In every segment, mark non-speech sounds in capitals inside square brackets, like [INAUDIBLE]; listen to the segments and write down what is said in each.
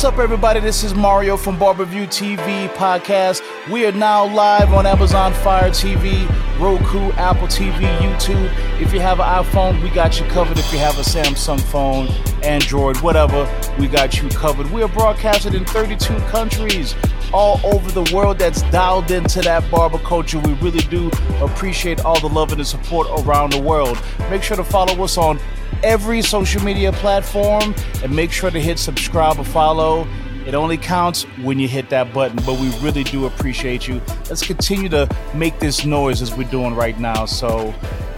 What's up, everybody? This is Mario from Barberview TV podcast. We are now live on Amazon Fire TV, Roku, Apple TV, YouTube. If you have an iPhone, we got you covered. If you have a Samsung phone, Android, whatever, we got you covered. We are broadcasted in 32 countries all over the world that's dialed into that barber culture. We really do appreciate all the love and the support around the world. Make sure to follow us on every social media platform and make sure to hit subscribe or follow. It only counts when you hit that button, but we really do appreciate you. Let's continue to make this noise as we're doing right now. So,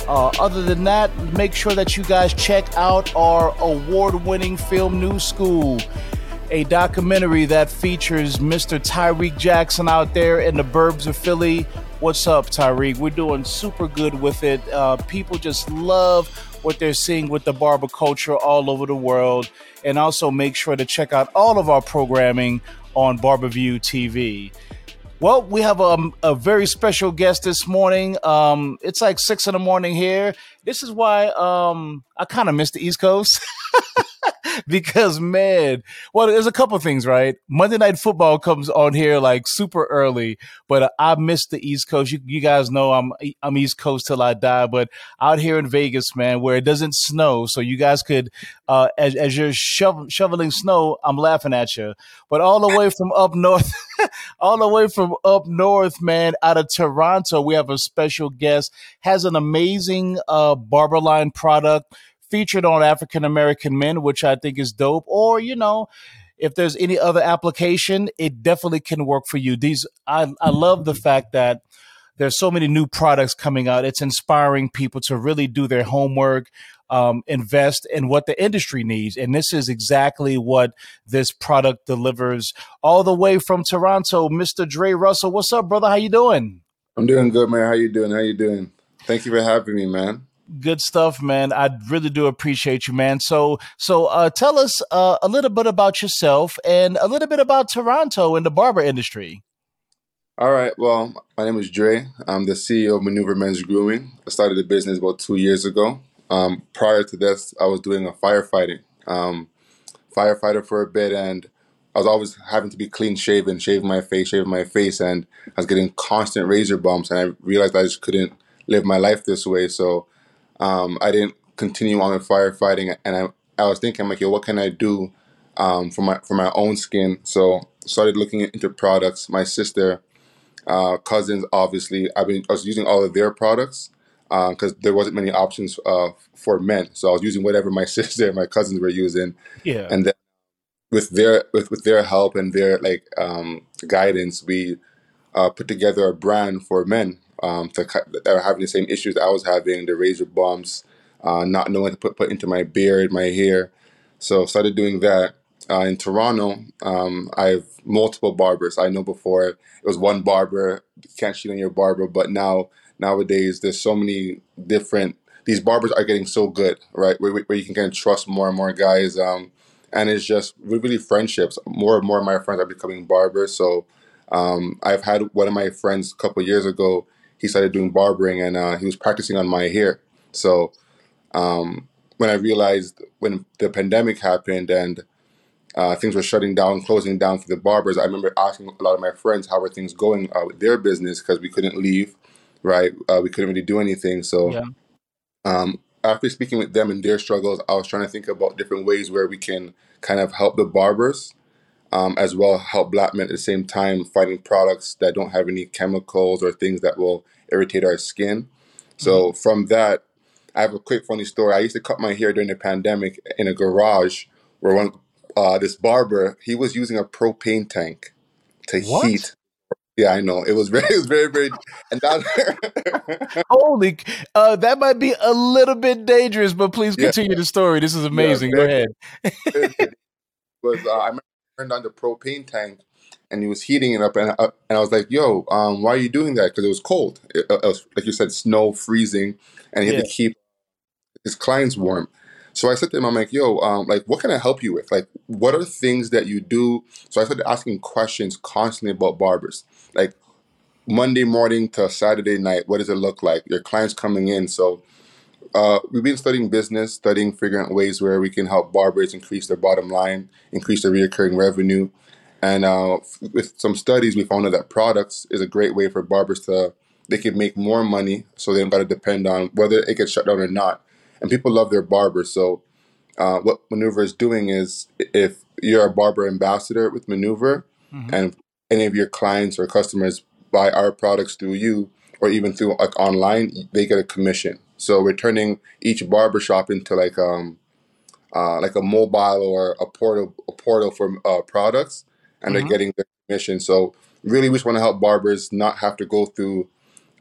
uh, other than that, make sure that you guys check out our award winning film New School, a documentary that features Mr. Tyreek Jackson out there in the burbs of Philly. What's up, Tyreek? We're doing super good with it. Uh, people just love what they're seeing with the barber culture all over the world. And also make sure to check out all of our programming on Barberview TV. Well, we have a, a very special guest this morning. Um, it's like six in the morning here. This is why um, I kind of miss the East Coast. [LAUGHS] [LAUGHS] because man, well, there's a couple things, right? Monday Night Football comes on here like super early, but I missed the East Coast. You, you guys know I'm I'm East Coast till I die, but out here in Vegas, man, where it doesn't snow, so you guys could, uh, as as you're shoveling snow, I'm laughing at you. But all the way from up north, [LAUGHS] all the way from up north, man, out of Toronto, we have a special guest. Has an amazing uh, barber line product featured on African American men, which I think is dope. Or, you know, if there's any other application, it definitely can work for you. These I, I love the fact that there's so many new products coming out. It's inspiring people to really do their homework, um, invest in what the industry needs, and this is exactly what this product delivers. All the way from Toronto, Mr. Dre Russell. What's up, brother? How you doing? I'm doing good, man. How you doing? How you doing? Thank you for having me, man good stuff, man. I really do appreciate you, man. So, so uh, tell us uh, a little bit about yourself and a little bit about Toronto and the barber industry. All right. Well, my name is Dre. I'm the CEO of Maneuver Men's Grooming. I started the business about two years ago. Um, prior to this, I was doing a firefighting, um, firefighter for a bit, and I was always having to be clean shaven, shaving my face, shaving my face, and I was getting constant razor bumps, and I realized I just couldn't live my life this way. So um, I didn't continue on with firefighting, and I I was thinking, I'm like, yo, what can I do um, for my for my own skin? So started looking into products. My sister, uh, cousins, obviously, I've been I was using all of their products because uh, there wasn't many options uh, for men. So I was using whatever my [LAUGHS] sister and my cousins were using. Yeah. And then with their with, with their help and their like um, guidance, we uh, put together a brand for men um, to, that are having the same issues I was having, the razor bumps, uh, not knowing to put, put into my beard, my hair. So started doing that. Uh, in Toronto, um, I have multiple barbers. I know before it was one barber, can't cheat on your barber, but now nowadays there's so many different. These barbers are getting so good, right? Where, where you can kind of trust more and more guys, um, and it's just really friendships. More and more of my friends are becoming barbers. So um, I've had one of my friends a couple years ago he started doing barbering and uh, he was practicing on my hair. So um, when I realized when the pandemic happened and uh, things were shutting down, closing down for the barbers, I remember asking a lot of my friends how were things going uh, with their business because we couldn't leave, right? Uh, we couldn't really do anything. So yeah. um, after speaking with them and their struggles, I was trying to think about different ways where we can kind of help the barbers um, as well help black men at the same time finding products that don't have any chemicals or things that will irritate our skin. So mm-hmm. from that, I have a quick funny story. I used to cut my hair during the pandemic in a garage where one uh, this barber he was using a propane tank to what? heat. Yeah, I know. It was very, [LAUGHS] it was very, very, and that. [LAUGHS] Holy, uh, that might be a little bit dangerous, but please continue yeah. the story. This is amazing. Yeah, Go ahead. [LAUGHS] was uh, I turned on the propane tank and he was heating it up, and I, uh, and I was like, "Yo, um, why are you doing that?" Because it was cold. It, it, was like you said, snow, freezing, and he had to keep his clients warm. So I said to him, "I'm like, yo, um, like, what can I help you with? Like, what are things that you do?" So I started asking questions constantly about barbers, like Monday morning to Saturday night. What does it look like? Your clients coming in, so uh, we've been studying business, studying figuring out ways where we can help barbers increase their bottom line, increase their recurring revenue, and uh, with some studies, we found out that products is a great way for barbers to they can make more money, so they don't got to depend on whether it gets shut down or not. And people love their barbers, so uh, what Maneuver is doing is if you're a barber ambassador with Maneuver, mm-hmm. and any of your clients or customers buy our products through you or even through like online, they get a commission. So we're turning each barbershop into like um uh, like a mobile or a portal a portal for uh, products, and mm-hmm. they're getting the commission. So really, we just want to help barbers not have to go through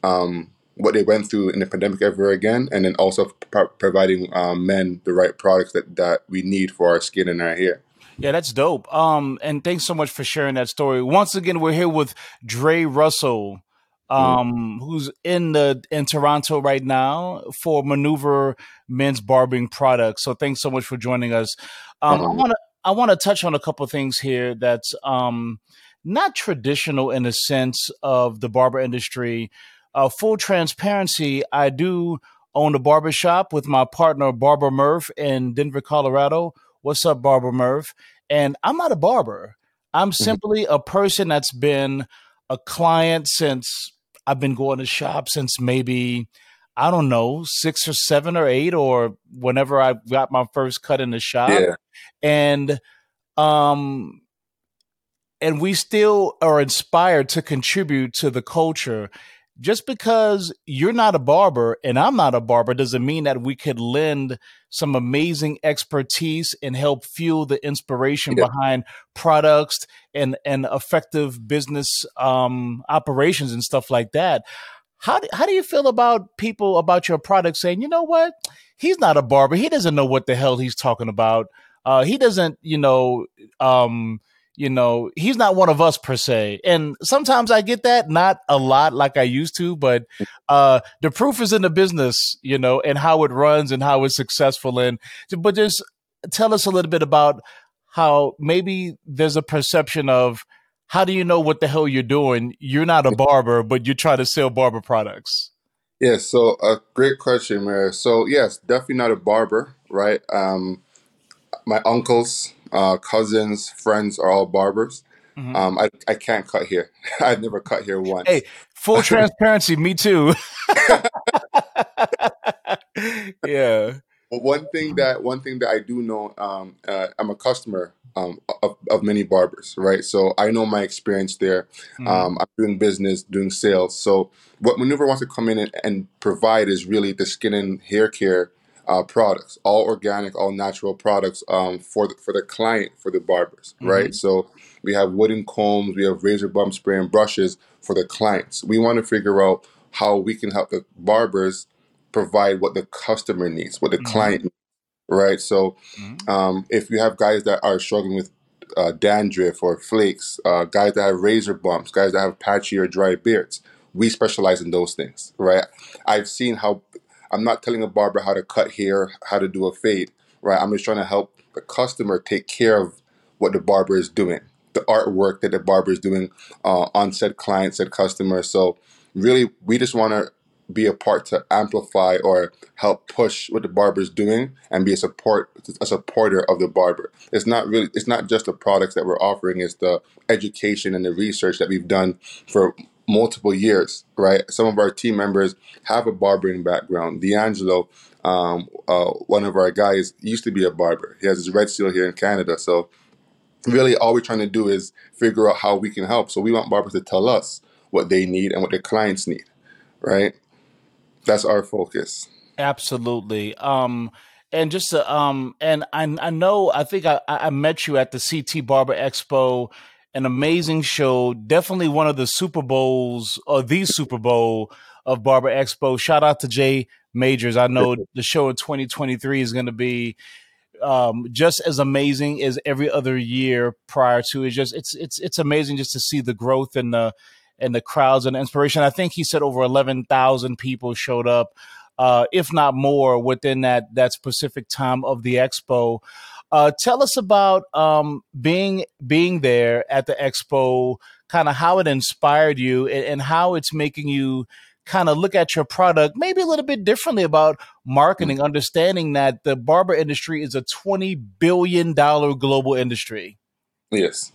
um, what they went through in the pandemic ever again, and then also pro- providing um, men the right products that that we need for our skin and our hair. Yeah, that's dope. Um, and thanks so much for sharing that story. Once again, we're here with Dre Russell, um, mm. who's in the in Toronto right now for Maneuver Men's Barbering Products. So thanks so much for joining us. Um, I want to I want to touch on a couple things here that's um, not traditional in the sense of the barber industry. Uh, full transparency, I do own a barber shop with my partner Barbara Murph in Denver, Colorado. What's up, Barbara Murph? And I'm not a barber. I'm mm-hmm. simply a person that's been a client since I've been going to shop since maybe I don't know, six or seven or eight, or whenever I got my first cut in the shop. Yeah. And um and we still are inspired to contribute to the culture just because you're not a barber and I'm not a barber doesn't mean that we could lend some amazing expertise and help fuel the inspiration yeah. behind products and and effective business um, operations and stuff like that. How do, how do you feel about people about your product saying, you know what, he's not a barber, he doesn't know what the hell he's talking about. Uh, he doesn't, you know, um, you know, he's not one of us per se. And sometimes I get that, not a lot like I used to, but uh the proof is in the business, you know, and how it runs and how it's successful and but just tell us a little bit about how maybe there's a perception of how do you know what the hell you're doing? You're not a barber, but you try to sell barber products. Yes, so a great question, Mary. So yes, definitely not a barber, right? Um my uncles uh, cousins, friends are all barbers. Mm-hmm. Um, I, I can't cut here. [LAUGHS] I've never cut here once. Hey, full [LAUGHS] transparency, me too. [LAUGHS] yeah. But one thing that one thing that I do know, um, uh, I'm a customer um, of, of many barbers, right? So I know my experience there. Mm-hmm. Um, I'm doing business, doing sales. So what Maneuver wants to come in and, and provide is really the skin and hair care uh, products, all organic, all natural products um, for the, for the client, for the barbers, mm-hmm. right? So we have wooden combs, we have razor bump spray and brushes for the clients. We want to figure out how we can help the barbers provide what the customer needs, what the mm-hmm. client needs, right? So mm-hmm. um, if you have guys that are struggling with uh, dandruff or flakes, uh, guys that have razor bumps, guys that have patchy or dry beards, we specialize in those things, right? I've seen how I'm not telling a barber how to cut hair, how to do a fade, right? I'm just trying to help the customer take care of what the barber is doing, the artwork that the barber is doing uh, on said client, said customer. So really, we just want to be a part to amplify or help push what the barber is doing and be a support a supporter of the barber. It's not really it's not just the products that we're offering, it's the education and the research that we've done for multiple years, right? Some of our team members have a barbering background. D'Angelo, um, uh, one of our guys, used to be a barber. He has his red seal here in Canada. So, really, all we're trying to do is figure out how we can help. So, we want barbers to tell us what they need and what their clients need, right? That's our focus. Absolutely. Um, and just to, um, and I, I know I think I, I met you at the CT Barber Expo an amazing show. Definitely one of the Super Bowls or the Super Bowl of Barber Expo. Shout out to Jay Majors. I know [LAUGHS] the show in 2023 is going to be um, just as amazing as every other year prior to. It's just it's it's it's amazing just to see the growth and the and the crowds and the inspiration. I think he said over 11,000 people showed up, uh, if not more, within that that specific time of the expo. Uh, tell us about um, being being there at the expo, kind of how it inspired you and, and, how it's making you kind of look at your product maybe a little bit differently about marketing, mm-hmm. understanding that the barber industry is a $20 billion global industry. Yes.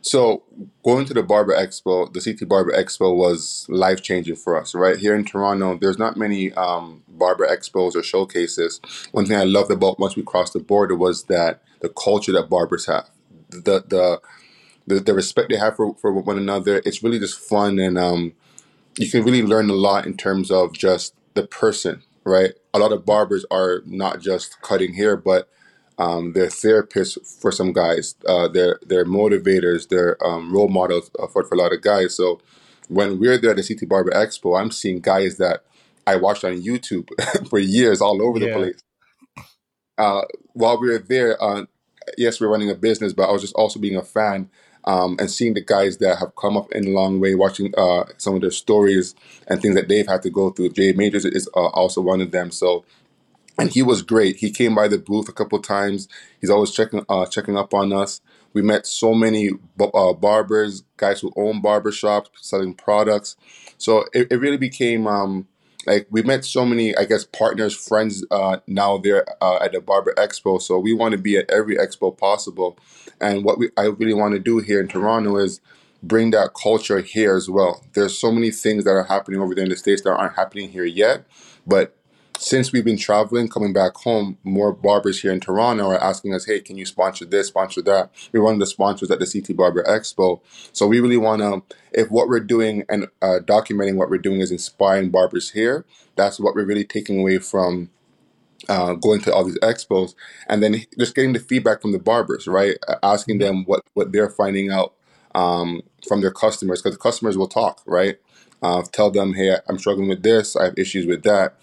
So going to the Barber Expo, the CT Barber Expo was life changing for us. Right here in Toronto, there's not many um, barber expos or showcases. One thing I loved about once we crossed the border was that the culture that barbers have, the the the, the respect they have for, for one another. It's really just fun and um, you can really learn a lot in terms of just the person. Right, a lot of barbers are not just cutting hair, but um, they're therapists for some guys. Uh, they're they're motivators. They're um, role models uh, for, for a lot of guys. So when we're there at the CT Barber Expo, I'm seeing guys that I watched on YouTube [LAUGHS] for years all over the place. Uh, while we were there, uh, yes, we're running a business, but I was just also being a fan um, and seeing the guys that have come up in a long way, watching uh, some of their stories and things that they've had to go through. Jay Majors is uh, also one of them. So and he was great. He came by the booth a couple times. He's always checking uh, checking up on us. We met so many uh, barbers, guys who own barbershops, selling products. So it, it really became um, like we met so many, I guess, partners, friends uh, now there uh, at the Barber Expo. So we want to be at every expo possible. And what we I really want to do here in Toronto is bring that culture here as well. There's so many things that are happening over there in the states that aren't happening here yet, but since we've been traveling, coming back home, more barbers here in Toronto are asking us, hey, can you sponsor this, sponsor that? We're one of the sponsors at the CT Barber Expo. So we really want to, if what we're doing and uh, documenting what we're doing is inspiring barbers here, that's what we're really taking away from uh, going to all these expos and then just getting the feedback from the barbers, right? Asking them what, what they're finding out um, from their customers because the customers will talk, right? Uh, tell them, hey, I'm struggling with this, I have issues with that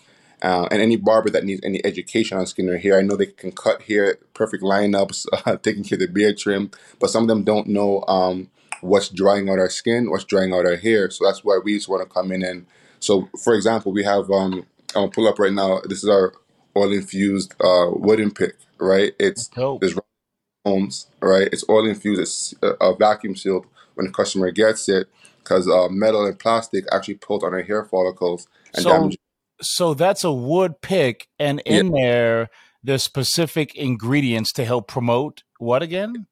uh, and any barber that needs any education on skin or hair, I know they can cut hair, perfect lineups, [LAUGHS] uh, taking care of the beard trim, but some of them don't know um, what's drying out our skin, what's drying out our hair. So that's why we just want to come in and so, for example, we have um, I'm gonna pull up right now. This is our oil infused uh, wooden pick, right? It's this homes, right? It's oil infused. It's a, a vacuum sealed when the customer gets it because uh, metal and plastic actually pulls on our hair follicles and so, damage so that's a wood pick, and in yeah. there, there's specific ingredients to help promote what again?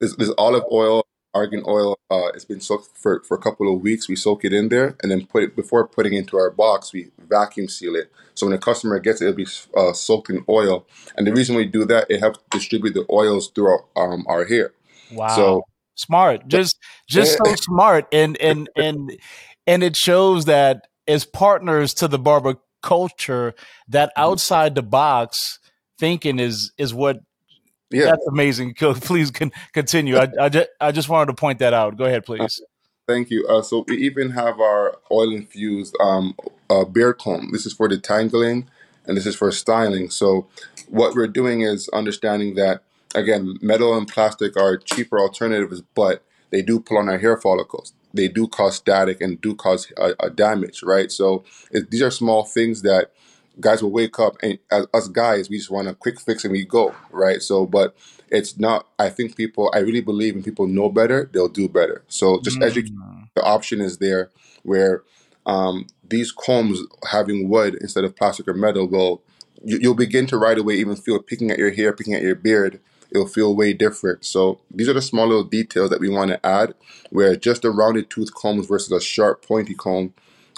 There's, there's olive oil, argan oil. Uh, it's been soaked for, for a couple of weeks. We soak it in there, and then put it before putting it into our box. We vacuum seal it, so when the customer gets it, it'll be uh, soaked in oil. And the reason we do that, it helps distribute the oils throughout um, our hair. Wow. So smart, just just so smart, and and and and it shows that as partners to the barber culture, that mm-hmm. outside the box thinking is is what yeah. that's amazing. [LAUGHS] Please can continue. I I just, I just wanted to point that out. Go ahead, please. Thank you. Uh, so we even have our oil infused um, uh, beard comb. This is for detangling, and this is for styling. So what we're doing is understanding that again, metal and plastic are cheaper alternatives, but they do pull on our hair follicles they do cause static and do cause a, a damage, right? So it, these are small things that guys will wake up and as us guys, we just want a quick fix and we go, right? So, but it's not. I think people. I really believe when people know better, they'll do better. So just mm. educate. The option is there where um, these combs having wood instead of plastic or metal will you, will begin to right away even feel picking at your hair, picking at your beard it'll feel way different. So these are the small little details that we want to add, where just a rounded tooth comb versus a sharp pointy comb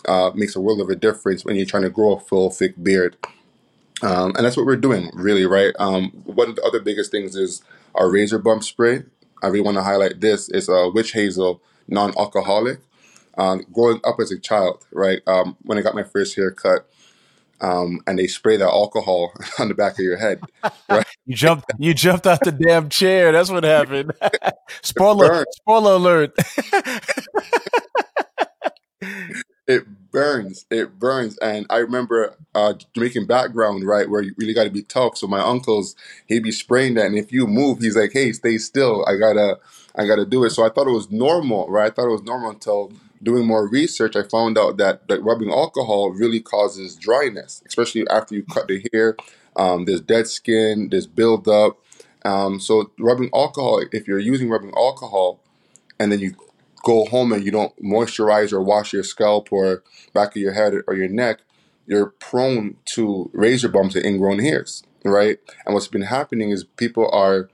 uh, makes a world of a difference when you're trying to grow a full thick beard. Um, and that's what we're doing, really, right? Um, one of the other biggest things is our razor bump spray. I really want to highlight this. It's a witch hazel, non-alcoholic. Um, growing up as a child, right? Um, when I got my first haircut, um, and they spray that alcohol [LAUGHS] on the back of your head. [LAUGHS] Right? you jumped, you jumped out the damn chair. That's what happened. [LAUGHS] spoiler, spoiler alert. it burns. It burns. And I remember uh, Jamaican background, right, where you really got to be tough. So my uncle's, he'd be spraying that, and if you move, he's like, "Hey, stay still. I gotta, I gotta do it." So I thought it was normal, right? I thought it was normal until doing more research, I found out that, that rubbing alcohol really causes dryness, especially after you cut the hair. Um, there's dead skin, there's buildup. Um, so rubbing alcohol, if you're using rubbing alcohol and then you go home and you don't moisturize or wash your scalp or back of your head or your neck, you're prone to razor bumps and ingrown hairs, right? And what's been happening is people are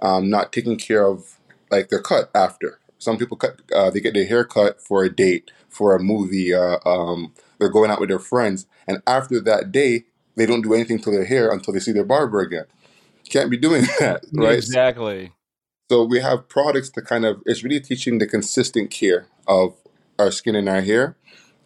um, not taking care of like their cut after. Some people cut, uh, they get their hair cut for a date, for a movie. Uh, um, they're going out with their friends, and after that day, they don't do anything to their hair until they see their barber again. Can't be doing [LAUGHS] that, right? Exactly. So we have products to kind of. It's really teaching the consistent care of our skin and our hair.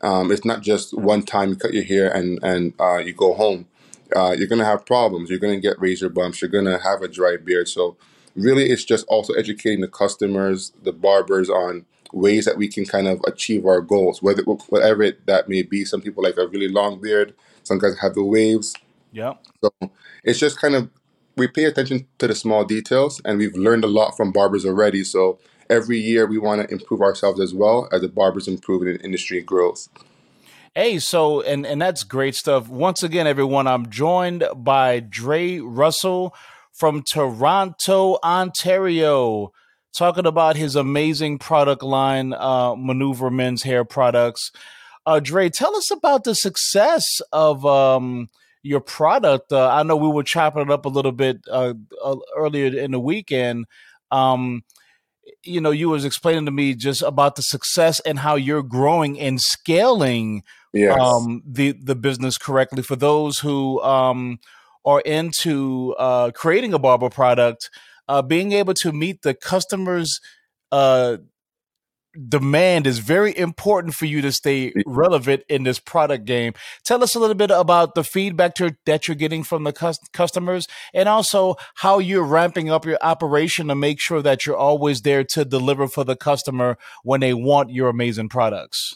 Um, it's not just one time you cut your hair and and uh, you go home. Uh, you're gonna have problems. You're gonna get razor bumps. You're gonna have a dry beard. So really, it's just also educating the customers, the barbers on ways that we can kind of achieve our goals, whether whatever it, that may be. Some people like a really long beard. Some guys have the waves. Yeah. So it's just kind of we pay attention to the small details, and we've learned a lot from barbers already. So every year we want to improve ourselves as well as the barbers improve and the industry grows. Hey, so and and that's great stuff. Once again, everyone, I'm joined by Dre Russell from Toronto, Ontario, talking about his amazing product line, uh, Maneuver Men's Hair Products. Uh, Dre, tell us about the success of um, your product. Uh, I know we were chopping it up a little bit uh, uh, earlier in the weekend. Um, you know, you was explaining to me just about the success and how you're growing and scaling Yes. um, the the business correctly. For those who um, are into uh, creating a barber product, uh, being able to meet the customers' uh, demand is very important for you to stay relevant in this product game. Tell us a little bit about the feedback to, that you're getting from the cus- customers and also how you're ramping up your operation to make sure that you're always there to deliver for the customer when they want your amazing products.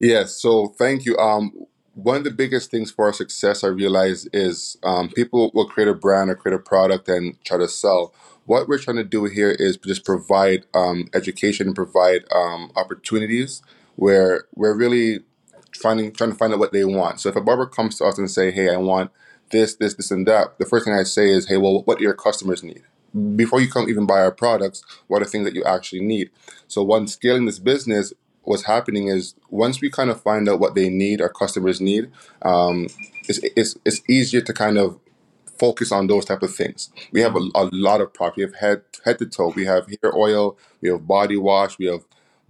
Yes. So thank you. Um, one of the biggest things for our success, I realize, is um, people will create a brand or create a product and try to sell. What we're trying to do here is just provide um, education and provide um, opportunities where we're really finding trying to find out what they want. So if a barber comes to us and say, "Hey, I want this, this, this, and that," the first thing I say is, "Hey, well, what do your customers need?" Before you come even buy our products, what are things that you actually need? So, one scaling this business, what's happening is once we kind of find out what they need, our customers need, um, it's, it's it's easier to kind of focus on those type of things. We have a, a lot of products. We have head head to toe. We have hair oil. We have body wash. We have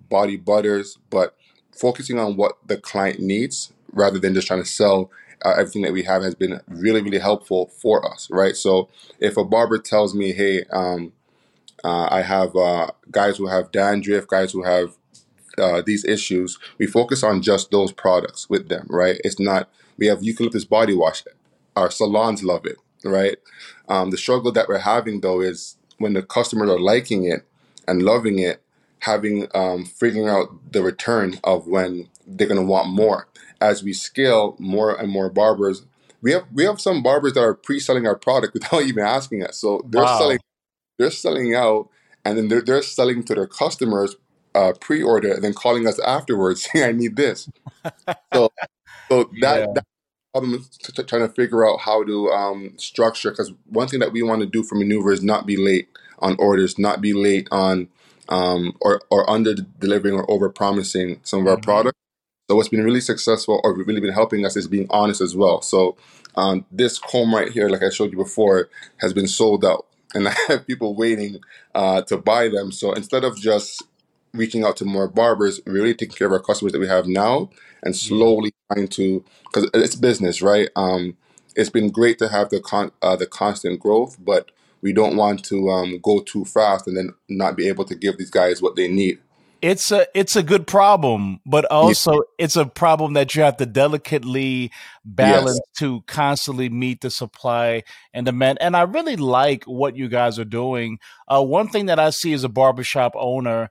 body butters. But focusing on what the client needs rather than just trying to sell uh, everything that we have has been really really helpful for us. Right. So if a barber tells me, hey, um, uh, I have uh, guys who have dandruff, guys who have uh, these issues, we focus on just those products with them, right? It's not, we have eucalyptus body wash. Our salons love it, right? Um, the struggle that we're having though is when the customers are liking it and loving it, having, um, figuring out the return of when they're going to want more. As we scale more and more barbers, we have, we have some barbers that are pre-selling our product [LAUGHS] without even asking us. So they're Wow. selling, they're selling out and then they're, they're selling to their customers uh, pre-order and then calling us afterwards [LAUGHS] saying I need this. [LAUGHS] So so that Yeah. that problem is t- t- trying to figure out how to um, structure because one thing that we want to do for maneuver is not be late on orders, not be late on um, or or under delivering or over promising some of our Mhm. products. So what's been really successful or really been helping us is being honest as well. So um, this comb right here, like I showed you before, has been sold out, and [LAUGHS] I have people waiting uh, to buy them. So instead of just reaching out to more barbers, really taking care of our customers that we have now, and Yeah. slowly trying to because it's business, right? Um, it's been great to have the con uh, the constant growth, but we don't want to um, go too fast and then not be able to give these guys what they need. It's a it's a good problem, but also it's a problem that you have to delicately balance Yes. to constantly meet the supply and demand. And I really like what you guys are doing. Uh, one thing that I see as a barbershop owner,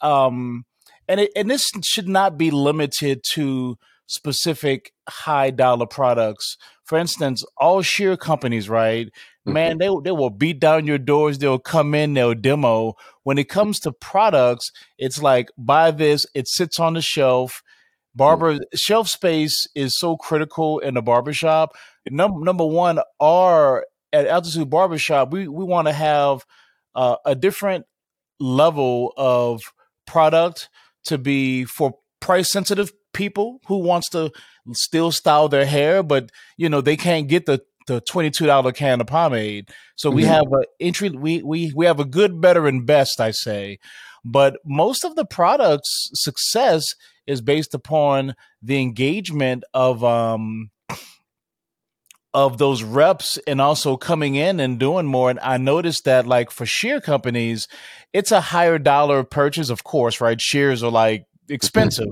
um, and it, and this should not be limited to specific high dollar products. For instance, all shear companies, right? Mhm. Man, they they will beat down your doors. They'll come in, they'll demo. When it comes to products, it's like buy this. It sits on the shelf. Mhm. Barber shelf space is so critical in a barbershop. Number number one, our at Altitude Barbershop, we we want to have uh, a different level of product to be for price sensitive people who wants to still style their hair, but you know they can't get the the twenty two dollar can of pomade. So we mm-hmm. have a entry. We we we have a good, better, and best. I say, but most of the product's success is based upon the engagement of um of those reps and also coming in and doing more. And I noticed that like for shear companies, it's a higher dollar purchase, of course, right? Shears are like expensive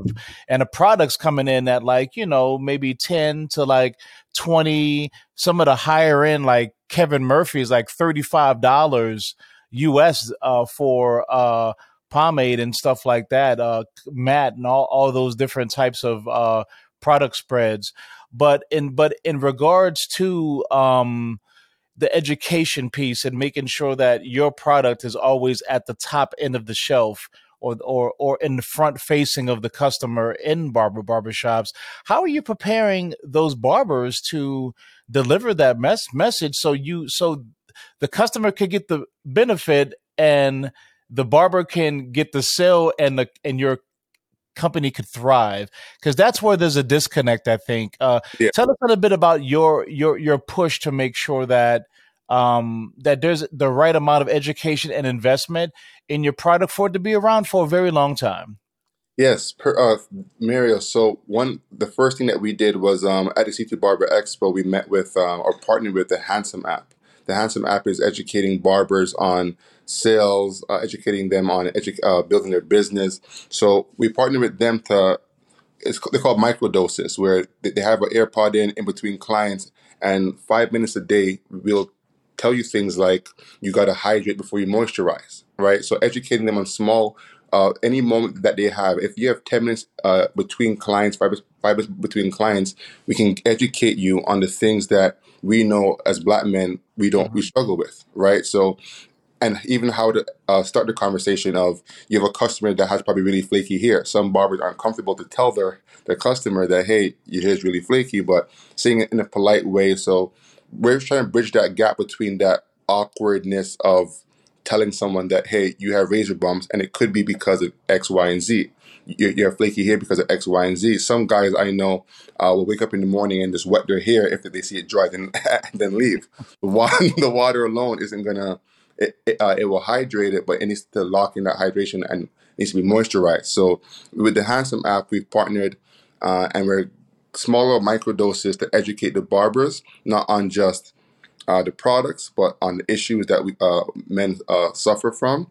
and the products coming in at like you know maybe 10 to like 20 some of the higher end like kevin murphy is like $35 us uh, for uh, pomade and stuff like that uh, matte and all, all those different types of uh, product spreads but in but in regards to um, the education piece and making sure that your product is always at the top end of the shelf or or or in the front facing of the customer in barber barbershops. How are you preparing those barbers to deliver that mess message so you so the customer could get the benefit and the barber can get the sale and the and your company could thrive because that's where there's a disconnect i think uh, yeah. tell us a little bit about your your your push to make sure that um, that there's the right amount of education and investment in your product for it to be around for a very long time. Yes, per, uh, Mario. So one, the first thing that we did was um, at the CT Barber Expo, we met with um, or partnered with the Handsome app. The Handsome app is educating barbers on sales, uh, educating them on edu- uh, building their business. So we partnered with them to. It's they're called microdoses, where they have an AirPod in in between clients, and five minutes a day we'll tell you things like you got to hydrate before you moisturize, right? So educating them on small, uh, any moment that they have. If you have 10 minutes uh, between clients, five, five minutes between clients, we can educate you on the things that we know as black men we don't we mm-hmm. struggle with, right? So and even how to uh, start the conversation of you have a customer that has probably really flaky hair. Some barbers aren't comfortable to tell their their customer that hey, your hair is really flaky, but saying it in a polite way. So we're trying to bridge that gap between that awkwardness of telling someone that hey you have razor bumps and it could be because of x y and z you're, you're flaky hair because of x y and z. Some guys i know uh, will wake up in the morning and just wet their hair if they see it dry then [LAUGHS] then leave. The water, [LAUGHS] the water alone isn't gonna it, it, uh, it will hydrate it but it needs to lock in that hydration and needs to be moisturized. So with the handsome app we've partnered uh, and we're smaller micro doses to educate the barbers, not on just uh, the products, but on the issues that we uh, men uh, suffer from,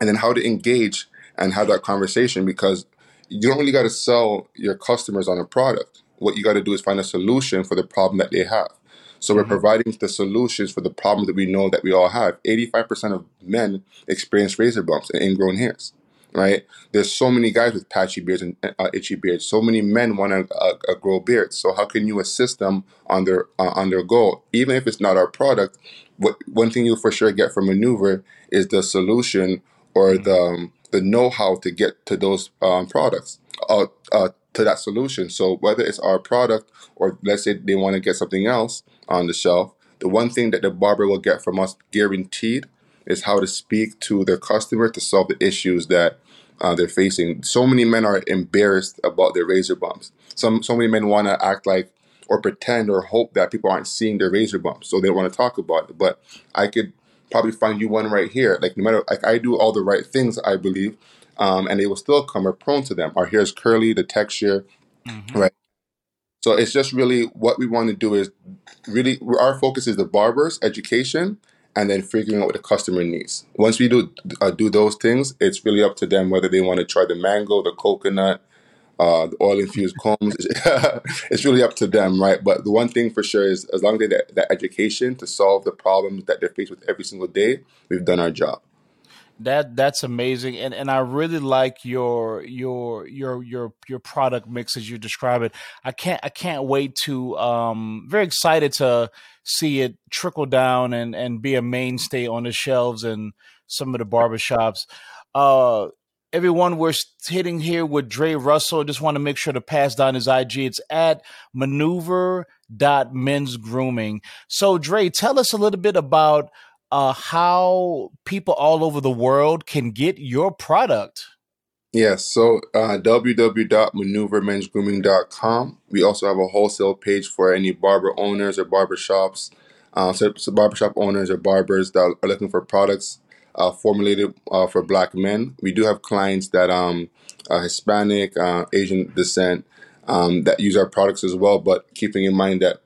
and then how to engage and have that conversation because you don't really got to sell your customers on a product. What you got to do is find a solution for the problem that they have. So we're mm-hmm. providing the solutions for the problems that we know that we all have. 85% of men experience razor bumps and ingrown hairs right? There's so many guys with patchy beards and uh, itchy beards. So many men want to uh, uh, grow beards. So how can you assist them on their uh, on their goal, even if it's not our product? What one thing you'll for sure get from Maneuver is the solution or the um, the know how to get to those um, products. Uh, uh, to that solution. So whether it's our product or let's say they want to get something else on the shelf, the one thing that the barber will get from us guaranteed is how to speak to their customer to solve the issues that uh, they're facing. So many men are embarrassed about their razor bumps. Some so many men want to act like or pretend or hope that people aren't seeing their razor bumps, so they want to talk about it. But I could probably find you one right here. Like no matter like I do all the right things, I believe, um, and they will still come or prone to them. Our hair is curly, the texture, mm-hmm. right? So it's just really what we want to do is really our focus is the barbers education and then figuring out what the customer needs. Once we do uh, do those things, it's really up to them whether they want to try the mango, the coconut, uh, the oil infused combs. [LAUGHS] it's really up to them, right? But the one thing for sure is as long as they that, that education to solve the problems that they're faced with every single day, we've done our job that that's amazing and and i really like your your your your your product mix as you describe it i can't i can't wait to um very excited to see it trickle down and and be a mainstay on the shelves and some of the barbershops uh everyone we're hitting here with Dre Russell. Just want to make sure to pass down his IG. It's at maneuver dot men's grooming. So Dre, tell us a little bit about uh, how people all over the world can get your product. Yes, so uh, www.maneuvermensgrooming.com. We also have a wholesale page for any barber owners or barber shops, uh, so, so barbershop owners or barbers that are looking for products uh, formulated uh, for black men. We do have clients that um, are Hispanic, uh, Asian descent um, that use our products as well, but keeping in mind that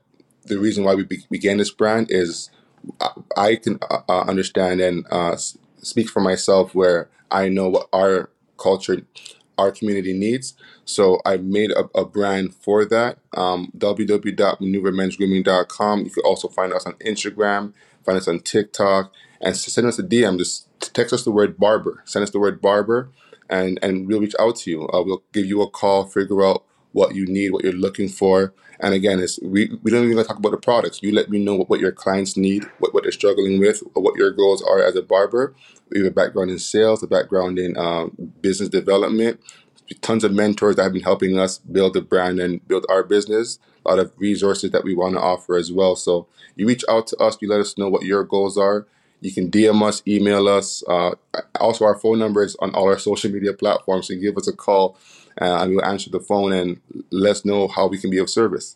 the reason why we be- began this brand is I, I can uh, uh, understand and uh, speak for myself where I know what our culture, our community needs. So I made a, a brand for that. Um, www.maneuvermensgrooming.com. You can also find us on Instagram, find us on TikTok, and send us a DM. Just text us the word barber. Send us the word barber, and and we'll reach out to you. Uh, we'll give you a call, figure out what you need, what you're looking for. And again, it's we, we don't even talk about the products. You let me know what, what your clients need, what, what they're struggling with, what your goals are as a barber. We have a background in sales, a background in um, business development, tons of mentors that have been helping us build the brand and build our business. A lot of resources that we want to offer as well. So you reach out to us, you let us know what your goals are. You can DM us, email us. Uh, also, our phone number is on all our social media platforms. So you give us a call uh, and we'll answer the phone and let us know how we can be of service.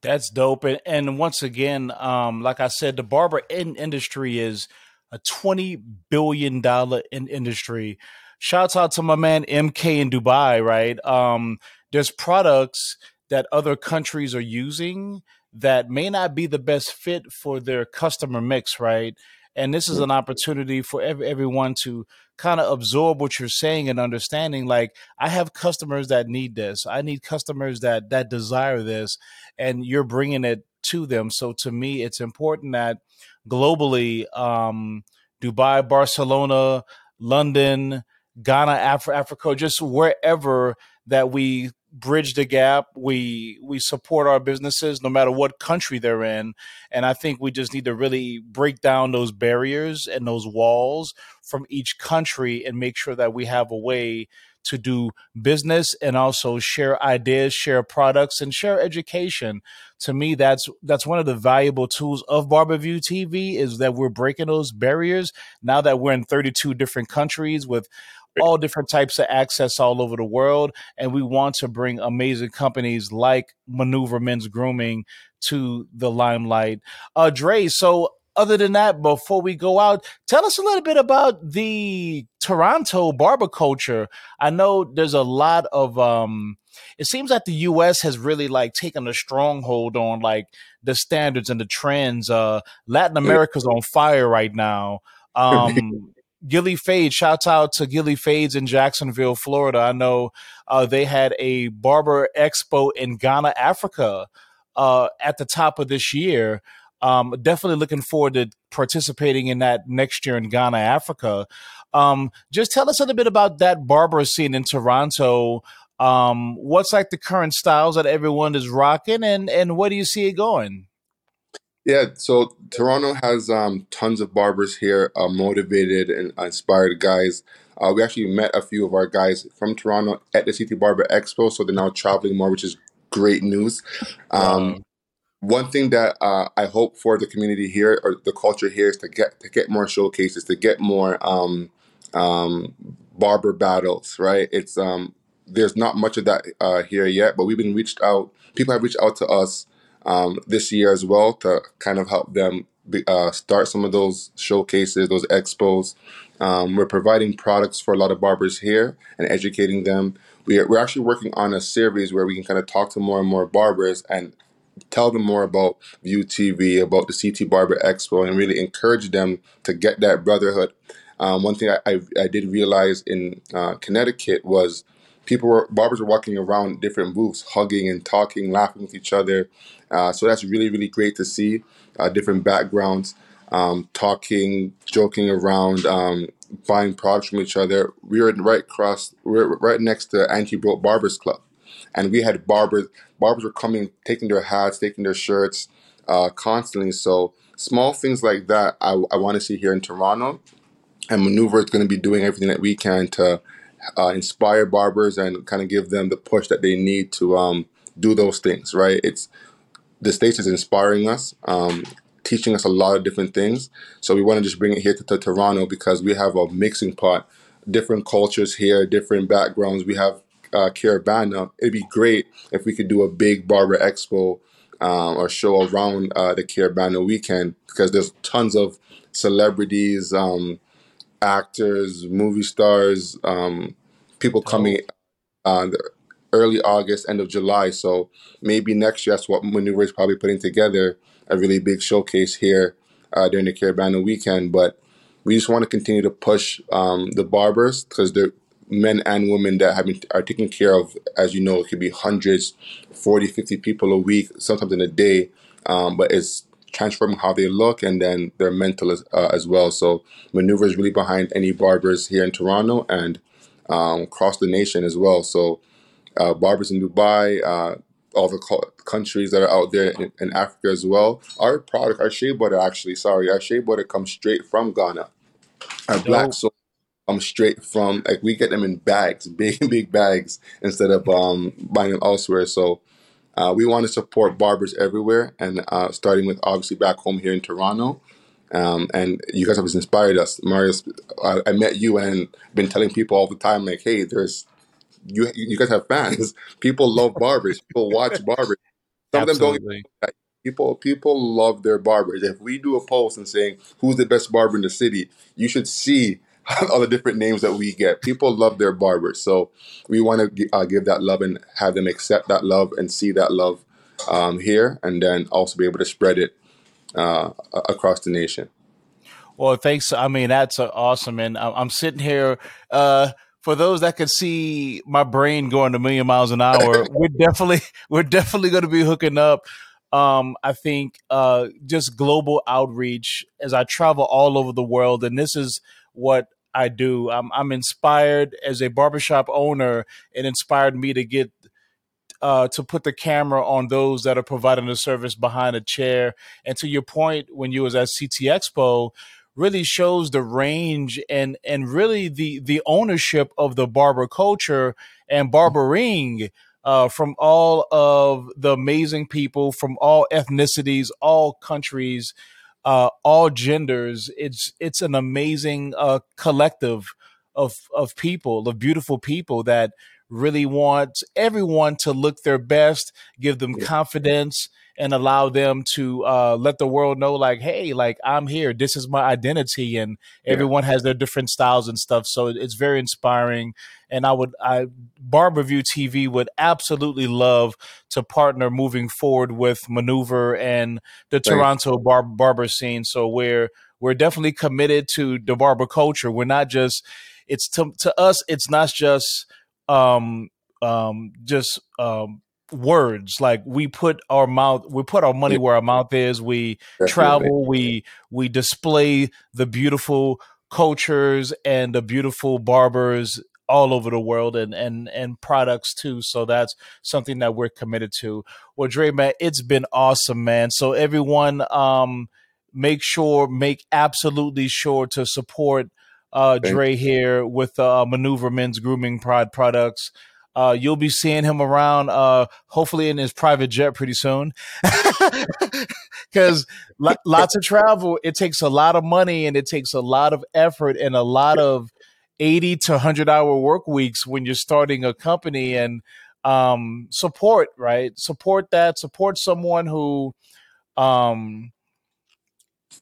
That's dope. And, and once again, um, like I said, the barber in industry is a twenty billion dollar in industry. Shouts out to my man MK in Dubai, right? Um, there's products that other countries are using that may not be the best fit for their customer mix, right? And this is an opportunity for every, everyone to kind of absorb what you're saying and understanding. Like, I have customers that need this. I need customers that that desire this, and you're bringing it to them. So to me, it's important that globally, um, Dubai, Barcelona, London, Ghana, Af- Africa, just wherever that we bridge the gap. We we support our businesses no matter what country they're in, and I think we just need to really break down those barriers and those walls from each country and make sure that we have a way to do business and also share ideas, share products, and share education. To me, that's that's one of the valuable tools of Barberview TV is that we're breaking those barriers. Now that we're in 32 different countries with all different types of access all over the world, and we want to bring amazing companies like Maneuver Men's Grooming to the limelight. Uh, Dre, so other than that, before we go out, tell us a little bit about the Toronto barber culture. I know there's a lot of um it seems like the US has really like taken a stronghold on like the standards and the trends. Uh Latin America's on fire right now. [LAUGHS] Um Gilly Fade, shouts out to Gilly Fades in Jacksonville, Florida. I know uh, they had a barber expo in Ghana, Africa uh, at the top of this year. Um, definitely looking forward to participating in that next year in Ghana, Africa. Um, just tell us a little bit about that barber scene in Toronto. Um, what's like the current styles that everyone is rocking, and and where do you see it going? Yeah, so Toronto has um, tons of barbers here, uh, motivated and inspired guys. Uh, we actually met a few of our guys from Toronto at the CT Barber Expo, so they're now traveling more, which is great news. Um, Wow. one thing that uh, I hope for the community here or the culture here is to get to get more showcases, to get more um, um, barber battles. Right? It's um, there's not much of that uh, here yet, but we've been reached out. People have reached out to us um, this year as well to kind of help them be, uh, start some of those showcases, those expos. Um, we're providing products for a lot of barbers here and educating them. We are, we're actually working on a series where we can kind of talk to more and more barbers and tell them more about View TV, about the CT Barber Expo, and really encourage them to get that brotherhood. Um, one thing I, I, I did realize in uh, Connecticut was people were barbers were walking around different booths, hugging and talking, laughing with each other. Uh, so that's really really great to see uh, different backgrounds, um, talking, joking around, um, buying products from each other. We were right across, we were right next to Anti Broke Barbers Club. And we had barbers barbers were coming taking their hats taking their shirts uh, constantly. So small things like that i, I want to see here in toronto. And maneuver is going to be doing everything that we can to uh, inspire barbers and kind of give them the push that they need to um, do those things right? It's the states is inspiring us um, teaching us a lot of different things so we want to just bring it here to, to toronto because we have a mixing pot different cultures here, different backgrounds. We have uh, Caribana. It'd be great if we could do a big barber expo um, or show around uh, the Caribana weekend because there's tons of celebrities, um, actors, movie stars, um, people coming uh, early August, end of July. So maybe next year, that's what Maneuver is probably putting together a really big showcase here uh, during the Caribana weekend. But we just want to continue to push um, the barbers because they're men and women that have been, are taken care of, as you know, it could be hundreds, 40, 50 people a week, sometimes in a day. Um, but it's transforming how they look and then their mental as, uh, as well. So Maneuver is really behind any barbers here in Toronto and um, across the nation as well. So uh, barbers in Dubai, uh, all the co- countries that are out there in, in, Africa as well. Our product, our shea butter, actually, sorry, our shea butter comes straight from Ghana. Our black soap comes straight from like we get them in bags, [LAUGHS] big big bags, instead of um, buying them elsewhere. So. Uh, we want to support barbers everywhere, and uh, starting with obviously back home here in Toronto. Um, and you guys have inspired us. Marius, I, I, met you and been telling people all the time, like, hey, there's you you guys have fans. [LAUGHS] People love barbers. People watch [LAUGHS] barbers. Some Absolutely. of them don't. People people love their barbers. If we do a post and saying who's the best barber in the city, you should see [LAUGHS] all the different names that we get. People love their barbers, so we want to uh, give that love and have them accept that love and see that love um, here, and then also be able to spread it uh, across the nation. Well, thanks. I mean, that's uh, awesome, and I'm sitting here. Uh, for those that could see my brain going a million miles an hour, [LAUGHS] we're definitely we're definitely going to be hooking up. Um, I think uh, just global outreach as I travel all over the world, and this is what I do. I'm, I'm inspired as a barbershop owner. It inspired me to get uh, to put the camera on those that are providing the service behind a chair. And to your point, when you was at CT Expo, really shows the range and and really the the ownership of the barber culture and barbering uh, from all of the amazing people from all ethnicities, all countries, uh, all genders. It's it's an amazing uh, collective of of people, of beautiful people that really want everyone to look their best, give them yeah. confidence and allow them to uh, let the world know, like, hey, like I'm here. This is my identity, and everyone yeah. has their different styles and stuff. So it's very inspiring. And I would, I Barberview TV would absolutely love to partner moving forward with Maneuver and the Thanks. Toronto bar- barber scene. So we're we're definitely committed to the barber culture. We're not just it's to to us. It's not just um um just um words like we put our mouth we put our money where our mouth is we Definitely. travel we we display the beautiful cultures and the beautiful barbers all over the world and and and products too so that's something that we're committed to. Well dre man it's been awesome man. So everyone um make sure make absolutely sure to support uh dre here with uh maneuver men's grooming pride products uh, you'll be seeing him around, uh, hopefully in his private jet pretty soon. [LAUGHS] Because lots of travel, it takes a lot of money and it takes a lot of effort and a lot of 80 to 100 hour work weeks when you're starting a company and um, support, right? Support that, support someone who um,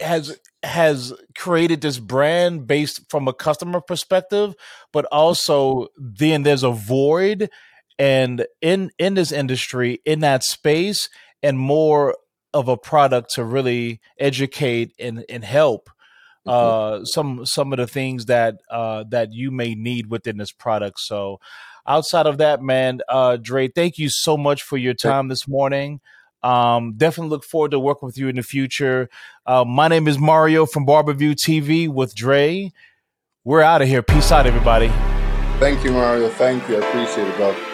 has has created this brand based from a customer perspective, but also then there's a void and in in this industry in that space and more of a product to really educate and, and help mm-hmm. uh, some some of the things that uh, that you may need within this product. So outside of that, man, uh, Dre, thank you so much for your time this morning. Um, definitely look forward to working with you in the future. Uh, my name is Mario from Barberview TV with Dre. We're out of here. Peace out, everybody. Thank you, Mario. Thank you. I appreciate it, bro.